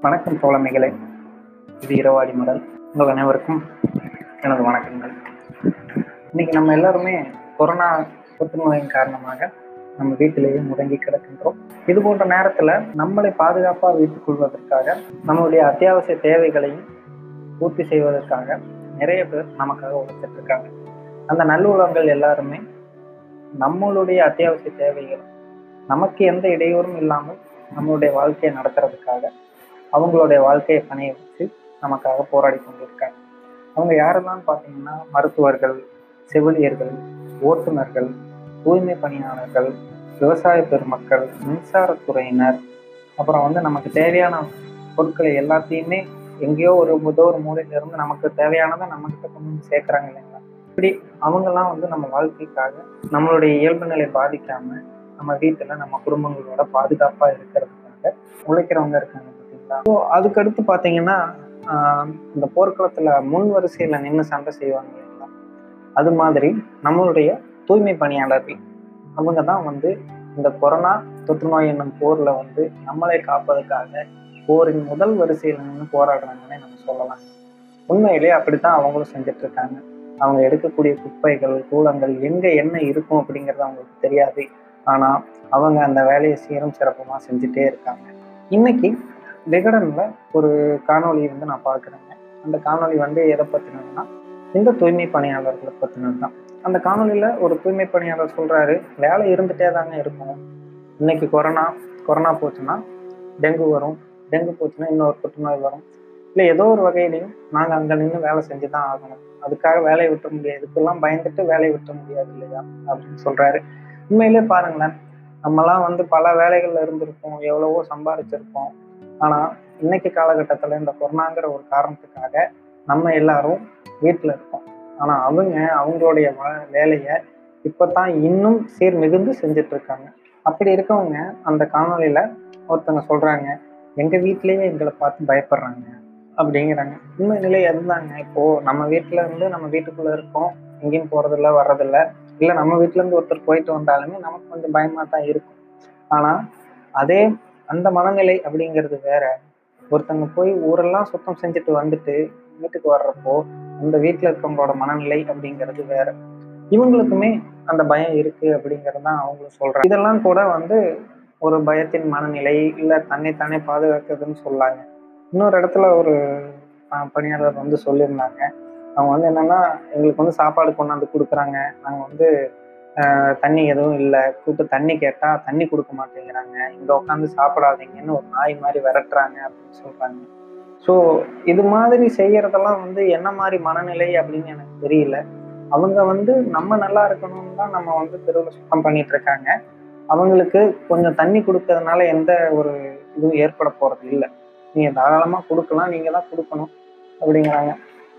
வணக்கம் தோழமைகளே. இது இரவாடி மடல் உங்கள் அனைவருக்கும் எனது வணக்கங்கள். இன்னைக்கு நம்ம எல்லாருமே கொரோனா புற்றுநோயின் காரணமாக நம்ம வீட்டிலேயே முடங்கி கிடக்கின்றோம். இது போன்ற நேரத்துல நம்மளை பாதுகாப்பாக வைத்துக் கொள்வதற்காக நம்மளுடைய அத்தியாவசிய தேவைகளையும் பூர்த்தி செய்வதற்காக நிறைய பேர் நமக்காக உழைச்சிட்டு இருக்காங்க அந்த நல்லுள்ளங்கள் எல்லாருமே நம்மளுடைய அத்தியாவசிய தேவைகள் நமக்கு எந்த இடையூறும் இல்லாமல் நம்மளுடைய வாழ்க்கையை நடத்துறதுக்காக அவங்களுடைய வாழ்க்கையை பணைய வச்சு நமக்காக போராடி கொண்டிருக்காங்க. அவங்க யாரெல்லாம் பார்த்தீங்கன்னா மருத்துவர்கள் செவிலியர்கள் ஓட்டுநர்கள் தூய்மை பணியாளர்கள் விவசாய பெருமக்கள் மின்சாரத்துறையினர் அப்புறம் வந்து நமக்கு தேவையான பொருட்களை எல்லாத்தையுமே எங்கேயோ ஒரு ஏதோ ஒரு மூலையில இருந்து நமக்கு தேவையானதை நம்ம கிட்ட கொண்டு வந்து சேர்க்குறாங்க இல்லைங்களா? இப்படி அவங்கெல்லாம் வந்து நம்ம வாழ்க்கைக்காக நம்மளுடைய இயல்பு நிலை பாதிக்காம நம்ம வீட்டுல நம்ம குடும்பங்களோட பாதுகாப்பா இருக்கிறதுக்காக உழைக்கிறவங்க இருக்காங்க. ஸோ அதுக்கடுத்து பார்த்தீங்கன்னா இந்த போர்க்களத்தில் முன் வரிசையில் நின்று சண்டை செய்வாங்க இல்லைங்களா? அது மாதிரி நம்மளுடைய தூய்மை பணியாளர்கள் அவங்க தான் வந்து இந்த கொரோனா தொற்று நோய் என்னும் போரில் வந்து நம்மளை காப்பதற்காக போரின் முதல் வரிசையில் நின்று போராடுறாங்கன்னு நம்ம சொல்லலாம். உண்மையிலே அப்படித்தான் அவங்களும் செஞ்சுட்டு இருக்காங்க அவங்க எடுக்கக்கூடிய குப்பைகள் கூலங்கள் எங்கே என்ன இருக்கும் அப்படிங்கிறது அவங்களுக்கு தெரியாது. ஆனால் அவங்க அந்த வேலையை சீரும் சிறப்புமாக செஞ்சுட்டே இருக்காங்க. இன்னைக்கு விகடனில் ஒரு காணொளி வந்து நான் பார்க்குறேங்க. அந்த காணொளி வந்து எதை பற்றினதுன்னா இந்த தூய்மை பணியாளர்களை பற்றினது தான் அந்த காணொலியில் ஒரு தூய்மை பணியாளர் சொல்கிறாரு வேலை இருந்துகிட்டே தாங்க இருக்கும். இன்னைக்கு கொரோனா கொரோனா போச்சுன்னா டெங்கு வரும். டெங்கு போச்சுன்னா இன்னொரு புற்றுநோய் வரும். இல்லை ஏதோ ஒரு வகையிலையும் நாங்கள் அங்கே நின்று வேலை செஞ்சு தான் ஆகணும். அதுக்காக வேலையை விட்ட முடியாது. இதுக்கெல்லாம் பயந்துட்டு வேலையை விட்ட முடியாது இல்லையா? அப்படின்னு சொல்கிறாரு உண்மையிலே பாருங்களேன். நம்மலாம் வந்து பல வேலைகளில் இருந்திருப்போம். எவ்வளவோ சம்பாதிச்சிருப்போம் ஆனா இன்னைக்கு காலகட்டத்துல இந்த கொரோனாங்கிற ஒரு காரணத்துக்காக நம்ம எல்லாரும் வீட்டுல இருக்கோம். ஆனா அவங்க அவங்களுடைய வேலையை இப்பதான் இன்னும் சீர் மிகுந்து செஞ்சுட்டு இருக்காங்க அப்படி இருக்கவங்க அந்த காணொலியில ஒருத்தவங்க சொல்றாங்க எங்க வீட்லயே எங்களை பார்த்து பயப்படுறாங்க அப்படிங்கிறாங்க. உண்மை நிலை இருந்தாங்க. இப்போ நம்ம வீட்டுல இருந்து நம்ம வீட்டுக்குள்ள இருக்கோம். எங்கேயும் போறதில்ல வர்றதில்ல. இல்ல நம்ம வீட்டுல இருந்து ஒருத்தர் போயிட்டு வந்தாலுமே நமக்கு கொஞ்சம் பயமா தான் இருக்கும். ஆனா அதே அந்த மனநிலை அப்படிங்கிறது வேற. ஒருத்தங்க போய் ஊரெல்லாம் சுத்தம் செஞ்சுட்டு வந்துட்டு வீட்டுக்கு வர்றப்போ அந்த வீட்டில் இருக்கவங்களோட மனநிலை அப்படிங்கிறது வேற. இவங்களுக்குமே அந்த பயம் இருக்கு அப்படிங்கிறது தான் அவங்களும் சொல்றாங்க. இதெல்லாம் கூட வந்து ஒரு பயத்தின் மனநிலை இல்லை தன்னைத்தானே பாதுகாக்கிறதுன்னு சொல்லாங்க. இன்னொரு இடத்துல ஒரு பணியாளர் வந்து சொல்லியிருந்தாங்க. அவங்க வந்து என்னன்னா எங்களுக்கு வந்து சாப்பாடு கொண்டாந்து கொடுக்குறாங்க. நாங்கள் வந்து தண்ணி எதுவும் இல்லை. கூப்பிட்டு தண்ணி கேட்டால் தண்ணி கொடுக்க மாட்டேங்கிறாங்க. இங்கே உட்காந்து சாப்பிடாதீங்கன்னு ஒரு நாய் மாதிரி விரட்டுறாங்க அப்படின்னு சொல்கிறாங்க ஸோ இது மாதிரி செய்யறதெல்லாம் வந்து என்ன மாதிரி மனநிலை அப்படின்னு எனக்கு தெரியல. அவங்க வந்து நம்ம நல்லா இருக்கணும்னு தான் நம்ம வந்து தெருவில் சுத்தம் பண்ணிட்டு இருக்காங்க. அவங்களுக்கு கொஞ்சம் தண்ணி கொடுக்கறதுனால எந்த ஒரு இதுவும் ஏற்பட போறது இல்லை. நீங்கள் தாராளமாக கொடுக்கலாம். நீங்கள் தான் கொடுக்கணும் அப்படிங்கிறாங்க.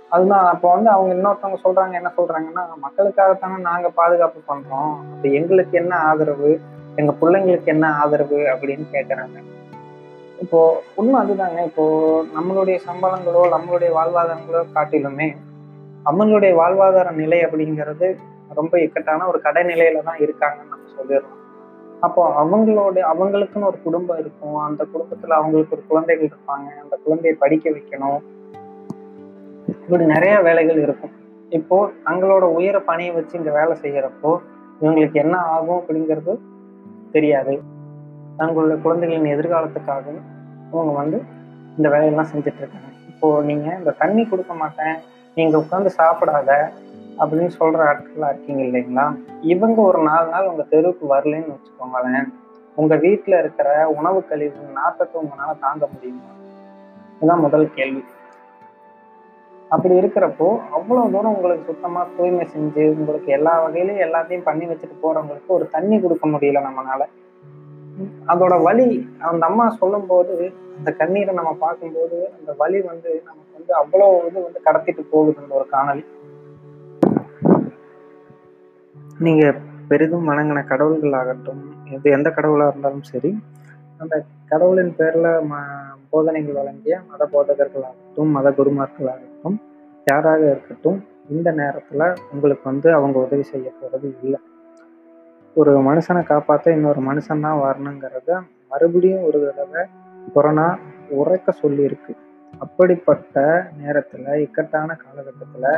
அதுதான் அப்போ வந்து அவங்க இன்னொருத்தவங்க சொல்றாங்க என்ன சொல்றாங்கன்னா மக்களுக்காகத்தானே நாங்க பாதுகாப்பு பண்றோம். அப்ப எங்களுக்கு என்ன ஆதரவு? எங்க பிள்ளைங்களுக்கு என்ன ஆதரவு? அப்படின்னு கேட்கறாங்க இப்போ உண்மை அதுதாங்க. இப்போ நம்மளுடைய சம்பளங்களோ நம்மளுடைய வாழ்வாதாரங்களோ காட்டிலுமே அவங்களுடைய வாழ்வாதார நிலை அப்படிங்கிறது ரொம்ப இக்கட்டான ஒரு கடைநிலையில தான் இருக்காங்கன்னு நம்ம சொல்லிடுறோம். அப்போ அவங்களோட அவங்களுக்குன்னு ஒரு குடும்பம் இருக்கும். அந்த குடும்பத்துல அவங்களுக்கு ஒரு குழந்தைகள் இருப்பாங்க. அந்த குழந்தையை படிக்க வைக்கணும். இப்படி நிறைய வேலைகள் இருக்கும். இப்போ தங்களோட உயர பணியை வச்சு இங்க வேலை செய்யறப்போ இவங்களுக்கு என்ன ஆகும் அப்படிங்கிறது தெரியாது. தங்களுடைய குழந்தைகளின் எதிர்காலத்துக்காகவும் இவங்க வந்து இந்த வேலையெல்லாம் செஞ்சுட்டு இருக்காங்க. இப்போ நீங்க இந்த தண்ணி கொடுக்க மாட்டேன் நீங்க உட்காந்து சாப்பிடாத அப்படின்னு சொல்ற ஆட்கள்லாம் இருக்கீங்க இல்லைங்களா? இவங்க ஒரு நாலு நாள் உங்க தெருவுக்கு வரலன்னு வச்சுக்கோங்களேன். உங்க வீட்டுல இருக்கிற உணவு கழிவு நாட்டத்தை உங்களால தாங்க முடியுமா? இதுதான் முதல் கேள்வி. அப்படி இருக்கிறப்போ அவ்வளோ தூரம் உங்களுக்கு சுத்தமாக தூய்மை செஞ்சு உங்களுக்கு எல்லா வகையிலையும் எல்லாத்தையும் பண்ணி வச்சுட்டு போகிறவங்களுக்கு ஒரு தண்ணி கொடுக்க முடியல நம்மளால அதோட வலி அந்த அம்மா சொல்லும் போது அந்த கண்ணீரை நம்ம பார்க்கும்போது அந்த வலி வந்து நமக்கு வந்து அவ்வளோ இது வந்து கடத்திட்டு போகுது அந்த ஒரு காணொலி நீங்க பெரிதும் வணங்கின கடவுள்கள் ஆகட்டும் எந்த கடவுளாக இருந்தாலும் சரி அந்த கடவுளின் பேரில் ம போதனைகள் வழங்கிய மத போதகர்களாகட்டும் மத குருமார்களாகட்டும் யாராக இருக்கட்டும் இந்த நேரத்தில் உங்களுக்கு வந்து அவங்க உதவி செய்ய போகிறது இல்லை. ஒரு மனுஷனை காப்பாற்ற இன்னொரு மனுஷன் தான் வரணுங்கிறத மறுபடியும் ஒரு தடவை கொரோனா உரைக்க சொல்லியிருக்கு. அப்படிப்பட்ட நேரத்தில் இக்கட்டான காலகட்டத்தில்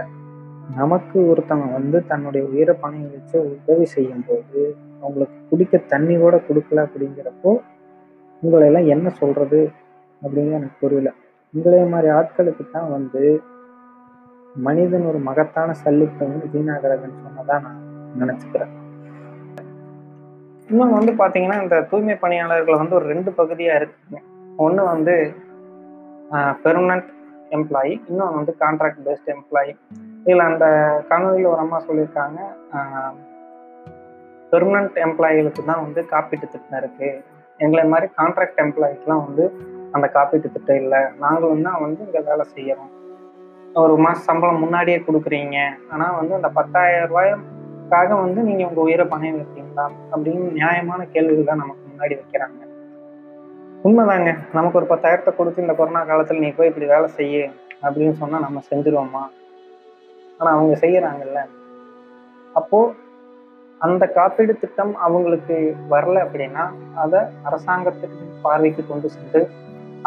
நமக்கு ஒருத்தவங்க வந்து தன்னுடைய உயிரை பணம் வச்சு உதவி செய்யும் போது அவங்களுக்கு குடிக்க தண்ணி கூட கொடுக்கல அப்படிங்கிறப்போ உங்களை எல்லாம் என்ன சொல்றது அப்படின்னு எனக்கு புரியல. உங்களே மாதிரி ஆட்களுக்கு தான் வந்து மனிதன் ஒரு மகத்தான சல்லிப்பைன்னு வீணாகிறதுன்னு சொன்னதான் நான் நினைச்சுக்கிறேன். இன்னொன்று வந்து பார்த்தீங்கன்னா இந்த தூய்மை பணியாளர்கள் வந்து ஒரு ரெண்டு பகுதியாக இருக்குங்க. ஒன்று வந்து பெர்மனன்ட் எம்ப்ளாயி இன்னொன்று வந்து கான்ட்ராக்ட் பேஸ்ட் எம்ப்ளாயி இதில் அந்த காணொலியில் ஒரு அம்மா சொல்லியிருக்காங்க பெர்மனன்ட் எம்ப்ளாயிகளுக்கு தான் வந்து காப்பீட்டு திட்டம் இருக்குது எங்களை மாதிரி கான்ட்ராக்ட் எம்ப்ளாயிக்கெலாம் வந்து அந்த காப்பீட்டு திட்டம் இல்லை. நாங்களும் தான் வந்து இங்கே வேலை செய்கிறோம் ஒரு மாதம் சம்பளம் முன்னாடியே கொடுக்குறீங்க. ஆனால் வந்து அந்த பத்தாயிரம் ரூபாய்க்காக வந்து நீங்கள் உங்கள் உயிரை பணம் வைக்கிறீங்களா அப்படின்னு நியாயமான கேள்விகள் தான் நமக்கு முன்னாடி வைக்கிறாங்க. உண்மைதாங்க. நமக்கு ஒரு பத்தாயிரத்தை கொடுத்து இந்த கொரோனா காலத்தில் நீ போய் இப்படி வேலை செய்ய அப்படின்னு சொன்னால் நம்ம செஞ்சுருவோமா? ஆனால் அவங்க செய்கிறாங்கல்ல அப்போது அந்த காப்பீடு திட்டம் அவங்களுக்கு வரல அப்படின்னா அதை அரசாங்கத்துக்கு பார்வைக்கு கொண்டு சென்று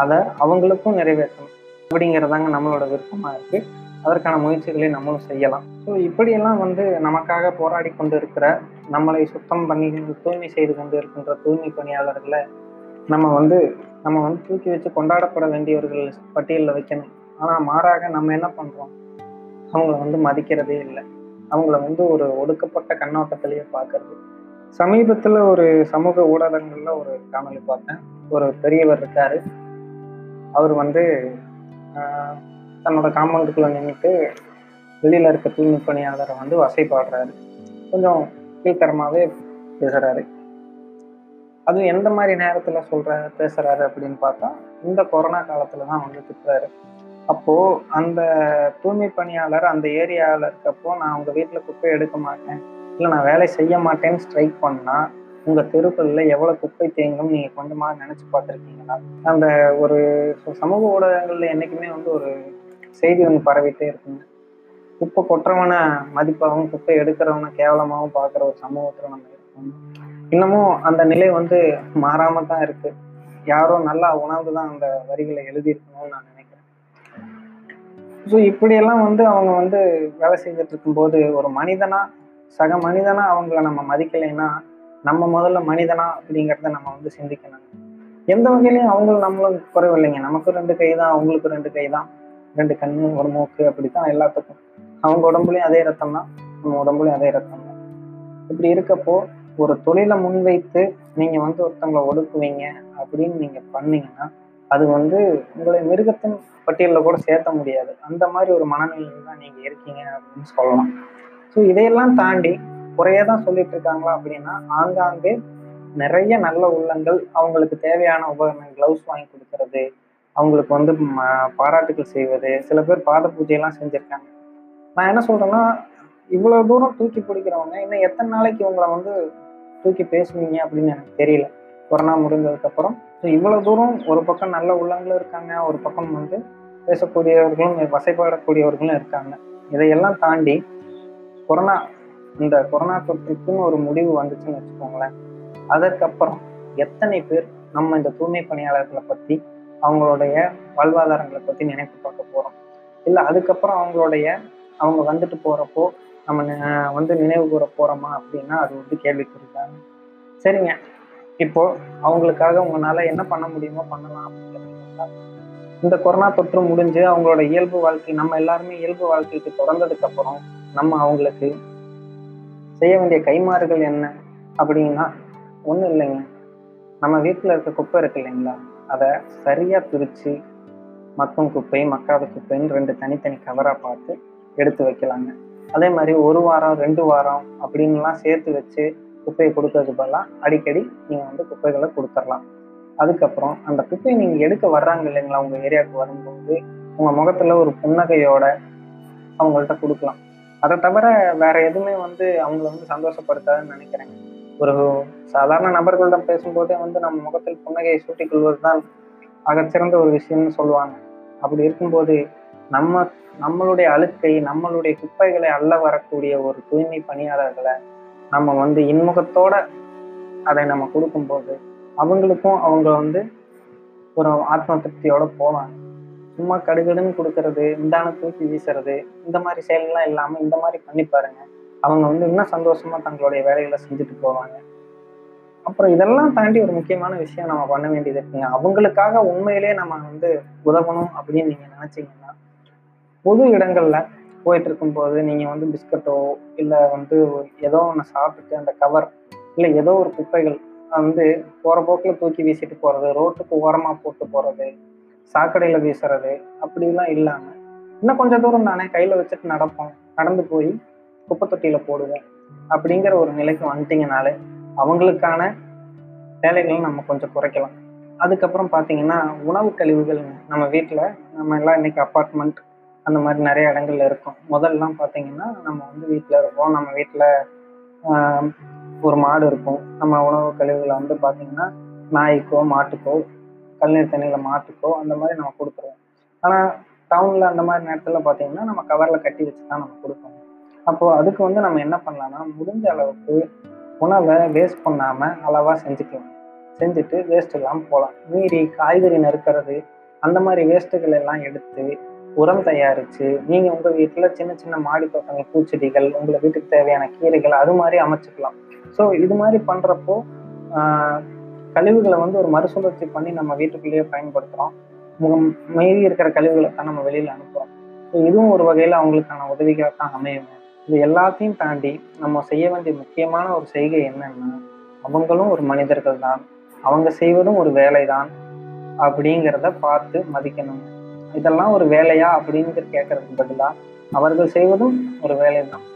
அதை அவங்களுக்கும் நிறைவேற்றணும் அப்படிங்கிறதாங்க நம்மளோட விருப்பமாக இருக்கு. அதற்கான முயற்சிகளை நம்மளும் செய்யலாம். ஸோ இப்படியெல்லாம் வந்து நமக்காக போராடி கொண்டு இருக்கிற நம்மளை சுத்தம் பண்ணி தூய்மை செய்து கொண்டு இருக்கின்ற தூய்மை பணியாளர்களை நம்ம வந்து நம்ம வந்து தூக்கி வச்சு கொண்டாடப்பட வேண்டியவர்கள் பட்டியலில் வைக்கணும். ஆனால் மாறாக நம்ம என்ன பண்ணுறோம் அவங்கள வந்து மதிக்கிறதே இல்லை. அவங்கள வந்து ஒரு ஒடுக்கப்பட்ட கண்ணோட்டத்திலேயே பார்க்கறது. சமீபத்தில் ஒரு சமூக ஊடகங்கள்ல ஒரு காணொலி பார்த்தேன். ஒரு பெரியவர் இருக்காரு. அவர் வந்து தன்னோட காம்பவுண்டுக்குள்ளே நின்றுட்டு வெளியில இருக்க தூய்மை பணியாளரை வந்து வசைப்பாடுறாரு. கொஞ்சம் கீழ்த்தரமாகவே பேசுறாரு. அது எந்த மாதிரி நேரத்துல சொல்ற பேசுறாரு அப்படின்னு பார்த்தா இந்த கொரோனா காலத்தில் தான் வந்து திட்டுறாரு. அப்போ அந்த தூய்மை பணியாளர் அந்த ஏரியாவில் இருக்கப்போ நான் உங்க வீட்டில் குப்பை எடுக்க மாட்டேன். இல்லை நான் வேலை செய்ய மாட்டேன்னு ஸ்ட்ரைக் பண்ணா உங்க தெருக்களில் எவ்வளவு குப்பை தேங்கும் நீங்க கொஞ்சமாக நினைச்சு பார்த்துருக்கீங்களா? அந்த ஒரு சமூக ஊடகங்கள்ல என்னைக்குமே வந்து ஒரு செய்தி ஒன்று பரவிட்டே இருக்குங்க. குப்பை கொட்டுறவனை மதிப்பாகவும் குப்பை எடுக்கிறவனை கேவலமாகவும் பார்க்குற ஒரு சமூகத்தில் நம்ம இருக்கோம். இன்னமும் அந்த நிலை வந்து மாறாம தான் இருக்கு. யாரோ நல்லா உணர்ந்து தான் அந்த வரிகளை எழுதியிருக்கணும்னு நான் நினைக்கிறேன் ஸோ இப்படியெல்லாம் வந்து அவங்க வந்து வேலை செஞ்சுட்டு இருக்கும்போது ஒரு மனிதனா சக மனிதனா அவங்கள நம்ம மதிக்கலைன்னா நம்ம முதல்ல மனிதனா அப்படிங்கிறத நம்ம வந்து சிந்திக்கணும். எந்த வகையிலையும் அவங்களும் நம்மளும் குறைவில்லைங்க. நமக்கு ரெண்டு கை தான் அவங்களுக்கு ரெண்டு கை தான் ரெண்டு கண்ணு ஒரு மூக்கு அப்படித்தான் எல்லாத்துக்கும். அவங்க உடம்புலையும் அதே ரத்தம் தான் நம்ம உடம்புலையும் அதே ரத்தம் தான் இப்படி இருக்கப்போ ஒரு தொழிலை முன்வைத்து நீங்க வந்து ஒருத்தவங்களை ஒடுக்குவீங்க அப்படின்னு நீங்க பண்ணீங்கன்னா அது வந்து உங்களை மிருகத்தின் பட்டியலில் கூட சேர்த்த முடியாது. அந்த மாதிரி ஒரு மனநிலையில் தான் நீங்கள் இருக்கீங்க அப்படின்னு சொல்லலாம். ஸோ இதையெல்லாம் தாண்டி குறையே தான் சொல்லிட்டு இருக்காங்களா அப்படின்னா ஆங்காங்கே நிறைய நல்ல உள்ளங்கள் அவங்களுக்கு தேவையான உபகரணங்கள் கிளவுஸ் வாங்கி கொடுக்கறது அவங்களுக்கு வந்து பாராட்டுகள் செய்வது சில பேர் பாத பூஜையெல்லாம் செஞ்சுருக்காங்க. நான் என்ன சொல்கிறேன்னா இவ்வளோ தூரம் தூக்கி பிடிக்கிறவங்க இன்னும் எத்தனை நாளைக்கு உங்களை வந்து தூக்கி பேசுவீங்க அப்படின்னு எனக்கு தெரியல. கொரோனா முடிந்ததுக்கு அப்புறம் ஸோ இவ்வளவு தூரம் ஒரு பக்கம் நல்ல உள்ளங்களும் இருக்காங்க ஒரு பக்கம் வந்து பேசக்கூடியவர்களும் வசைப்படக்கூடியவர்களும் இருக்காங்க. இதையெல்லாம் தாண்டி கொரோனா இந்த கொரோனா தொற்றுக்குன்னு ஒரு முடிவு வந்துச்சுன்னு வச்சுக்கோங்களேன். அதற்கப்புறம் எத்தனை பேர் நம்ம இந்த தூய்மை பணியாளர்களை பத்தி அவங்களுடைய வாழ்வாதாரங்களை பத்தி நினைப்பு பார்க்க போறோம்? இல்லை அதுக்கப்புறம் அவங்களுடைய அவங்க வந்துட்டு போறப்போ நம்ம வந்து நினைவு கூற போறோமா அப்படின்னா அது வந்து கேள்விக்குறிதாங்க சரிங்க. இப்போ அவங்களுக்காக உங்களால என்ன பண்ண முடியுமோ பண்ணலாம் அப்படிங்கிறது இந்த கொரோனா தொற்று முடிஞ்சு அவங்களோட இயல்பு வாழ்க்கை நம்ம எல்லாருமே இயல்பு வாழ்க்கைக்கு தொடர்ந்ததுக்கு அப்புறம் நம்ம அவங்களுக்கு செய்ய வேண்டிய கைமாறுகள் என்ன அப்படின்னா ஒன்றும் இல்லைங்க. நம்ம வீட்டில் இருக்க குப்பை இருக்கு இல்லைங்களா? அதை சரியாக பிரித்து மக்கும் குப்பை மக்காத குப்பைன்னு ரெண்டு தனித்தனி கவராக பார்த்து எடுத்து வைக்கலாங்க. அதே மாதிரி ஒரு வாரம் ரெண்டு வாரம் அப்படின்லாம் சேர்த்து வச்சு குப்பையை கொடுக்கறதுக்கு பதிலாக அடிக்கடி நீங்கள் வந்து குப்பைகளை கொடுத்துடலாம் அதுக்கப்புறம் அந்த குப்பையை நீங்கள் எடுக்க வர்றாங்க இல்லைங்களா? உங்கள் ஏரியாவுக்கு வரும்போது உங்கள் முகத்தில் ஒரு புன்னகையோட அவங்கள்ட்ட கொடுக்கலாம். அதை தவிர வேற எதுவுமே வந்து அவங்கள வந்து சந்தோஷப்படுத்தாதுன்னு நினைக்கிறேன். ஒரு சாதாரண நபர்களிடம் பேசும்போதே வந்து நம்ம முகத்தில் புன்னகையை சூட்டிக் கொள்வது தான் அகச்சிறந்த ஒரு விஷயம்னு சொல்லுவாங்க. அப்படி இருக்கும்போது நம்ம நம்மளுடைய அழுக்கை நம்மளுடைய குப்பைகளை அள்ள வரக்கூடிய ஒரு தூய்மை பணியாளர்களை நம்ம வந்து இன்முகத்தோட அதை நம்ம கொடுக்கும்போது அவங்களுக்கும் அவங்க வந்து ஒரு ஆத்ம திருப்தியோட போவாங்க. சும்மா கடுகடுன்னு கொடுக்கறது இந்தான தூக்கி வீசுறது இந்த மாதிரி செயல்லாம் இல்லாம இந்த மாதிரி பண்ணி பாருங்க. அவங்க வந்து இன்னும் சந்தோஷமா தங்களுடைய வேலைகளை செஞ்சுட்டு போவாங்க. அப்புறம் இதெல்லாம் தாண்டி ஒரு முக்கியமான விஷயம் நம்ம பண்ண வேண்டியது இருக்குங்க. அவங்களுக்காக உண்மையிலேயே நம்ம வந்து உதவணும் அப்படின்னு நீங்க நினைச்சீங்கன்னா பொது இடங்கள்ல போயிட்டு இருக்கும்போது நீங்கள் வந்து பிஸ்கட்டோ இல்லை வந்து ஏதோ ஒன்று சாப்பிட்டுட்டு அந்த கவர் இல்லை ஏதோ ஒரு குப்பைகள் வந்து போகிற போக்கில் தூக்கி வீசிட்டு போகிறது ரோட்டுக்கு ஓரமாக போட்டு போகிறது சாக்கடையில் வீசுறது அப்படிலாம் இல்லாமல் இன்னும் கொஞ்சம் தூரம் தானே கையில் வச்சுட்டு நடப்போம். நடந்து போய் குப்பை தொட்டியில் போடுவோம் அப்படிங்கிற ஒரு நிலைக்கு வந்துட்டிங்கனாலே அவங்களுக்கான வேலைகளை நம்ம கொஞ்சம் குறைக்கலாம். அதுக்கப்புறம் பார்த்தீங்கன்னா உணவு கழிவுகள் நம்ம வீட்டில் நம்ம எல்லாம் இன்னைக்கு அப்பார்ட்மெண்ட் அந்த மாதிரி நிறைய இடங்கள்ல இருக்கும். முதல்லாம் பார்த்தீங்கன்னா நம்ம வந்து வீட்டில் இருப்போம். நம்ம வீட்டில் ஒரு மாடு இருக்கும். நம்ம உணவு கழிவுகளை வந்து பார்த்தீங்கன்னா நாய்க்கோ மாட்டுக்கோ கல்நீர் தண்ணியில் மாட்டுக்கோ அந்த மாதிரி நம்ம கொடுத்துருவோம். ஆனால் டவுனில் அந்த மாதிரி நேரத்தில் பார்த்தீங்கன்னா நம்ம கவரில் கட்டி வச்சு தான் நம்ம கொடுப்போம். அப்போது அதுக்கு வந்து நம்ம என்ன பண்ணலாம்னா முடிஞ்ச அளவுக்கு உணவை வேஸ்ட் பண்ணாமல் அளவாக செஞ்சுக்கலாம். செஞ்சுட்டு வேஸ்ட் இல்லாமல் போகலாம் மீறி காய்கறி நறுக்கிறது அந்த மாதிரி வேஸ்ட்டுகள் எல்லாம் எடுத்து உரம் தயாரித்து நீங்கள் உங்கள் வீட்டில் சின்ன சின்ன மாடி தோட்டங்கள் பூச்செடிகள் உங்களை வீட்டுக்கு தேவையான கீரைகள் அது மாதிரி அமைச்சுக்கலாம். ஸோ இது மாதிரி பண்ணுறப்போ கழிவுகளை வந்து ஒரு மறுசுழற்சி பண்ணி நம்ம வீட்டுக்குள்ளேயே பயன்படுத்துகிறோம் மீதி இருக்கிற கழிவுகளை தான் நம்ம வெளியில் அனுப்புகிறோம் ஸோ இதுவும் ஒரு வகையில் அவங்களுக்கான உதவிகளாக தான் அமையுங்க இது எல்லாத்தையும் தாண்டி நம்ம செய்ய வேண்டிய முக்கியமான ஒரு செய்கை என்னன்னா அவங்களும் ஒரு மனிதர்கள் தான். அவங்க செய்வதும் ஒரு வேலை தான் அப்படிங்கிறத பார்த்து மதிக்கணும். இதெல்லாம் ஒரு வேலையா அப்படின்னு கேட்கறதுக்கு பதிலாக அவர்கள் செய்வதும் ஒரு வேலை தான்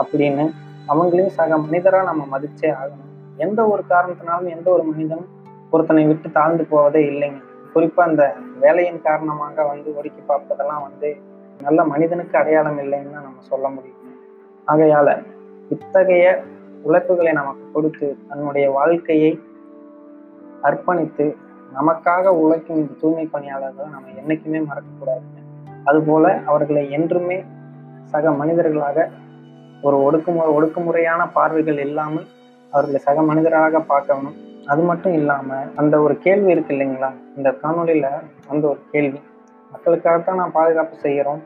அப்படின்னு அவங்களையும் சக மனிதராக நம்ம மதிச்சே ஆகணும். எந்த ஒரு காரணத்தினாலும் எந்த ஒரு மனிதனும் ஒருத்தனை விட்டு தாழ்ந்து போவதே இல்லைங்க. குறிப்பா அந்த வேலையின் காரணமாக வந்து ஒடுக்கி பார்ப்பதெல்லாம் வந்து நல்ல மனிதனுக்கு அடையாளம் இல்லைன்னு தான் நம்ம சொல்ல முடியும். ஆகையால இத்தகைய உழைப்புகளை நமக்கு கொடுத்து தன்னுடைய வாழ்க்கையை அர்ப்பணித்து நமக்காக உழைக்கும் இந்த தூய்மை பணியாளர்களை நம்ம என்றைக்குமே மறக்கக்கூடாதுங்க. அதுபோல அவர்களை என்றுமே சக மனிதர்களாக ஒரு ஒடுக்குமுறை ஒடுக்குமுறையான பார்வைகள் இல்லாமல் அவர்களை சக மனிதராக பார்க்கணும். அது மட்டும் இல்லாம அந்த ஒரு கேள்வி இருக்கு இல்லைங்களா? இந்த காணொலியில அந்த ஒரு கேள்வி. மக்களுக்காகத்தான் நான் பாதுகாப்பு செய்கிறோம்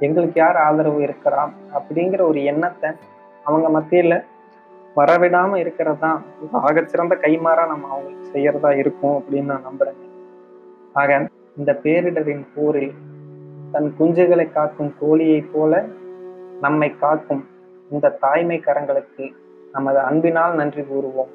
எங்களுக்கு யார் ஆதரவு இருக்கிறா அப்படிங்கிற ஒரு எண்ணத்தை அவங்க மத்தியில வரவிடாம இருக்கிறது? தான் ஆகச்சிறந்த கைமாறா நம்ம அவங்களுக்கு செய்யறதா இருக்கும் அப்படின்னு நான் நம்புறேங்க ஆக இந்த பேரிடரின் போரில் தன் குஞ்சுகளை காக்கும் கோழியைப் போல நம்மை காக்கும் இந்த தாய்மை கரங்களுக்கு நமது அன்பினால் நன்றி கூறுவோம்.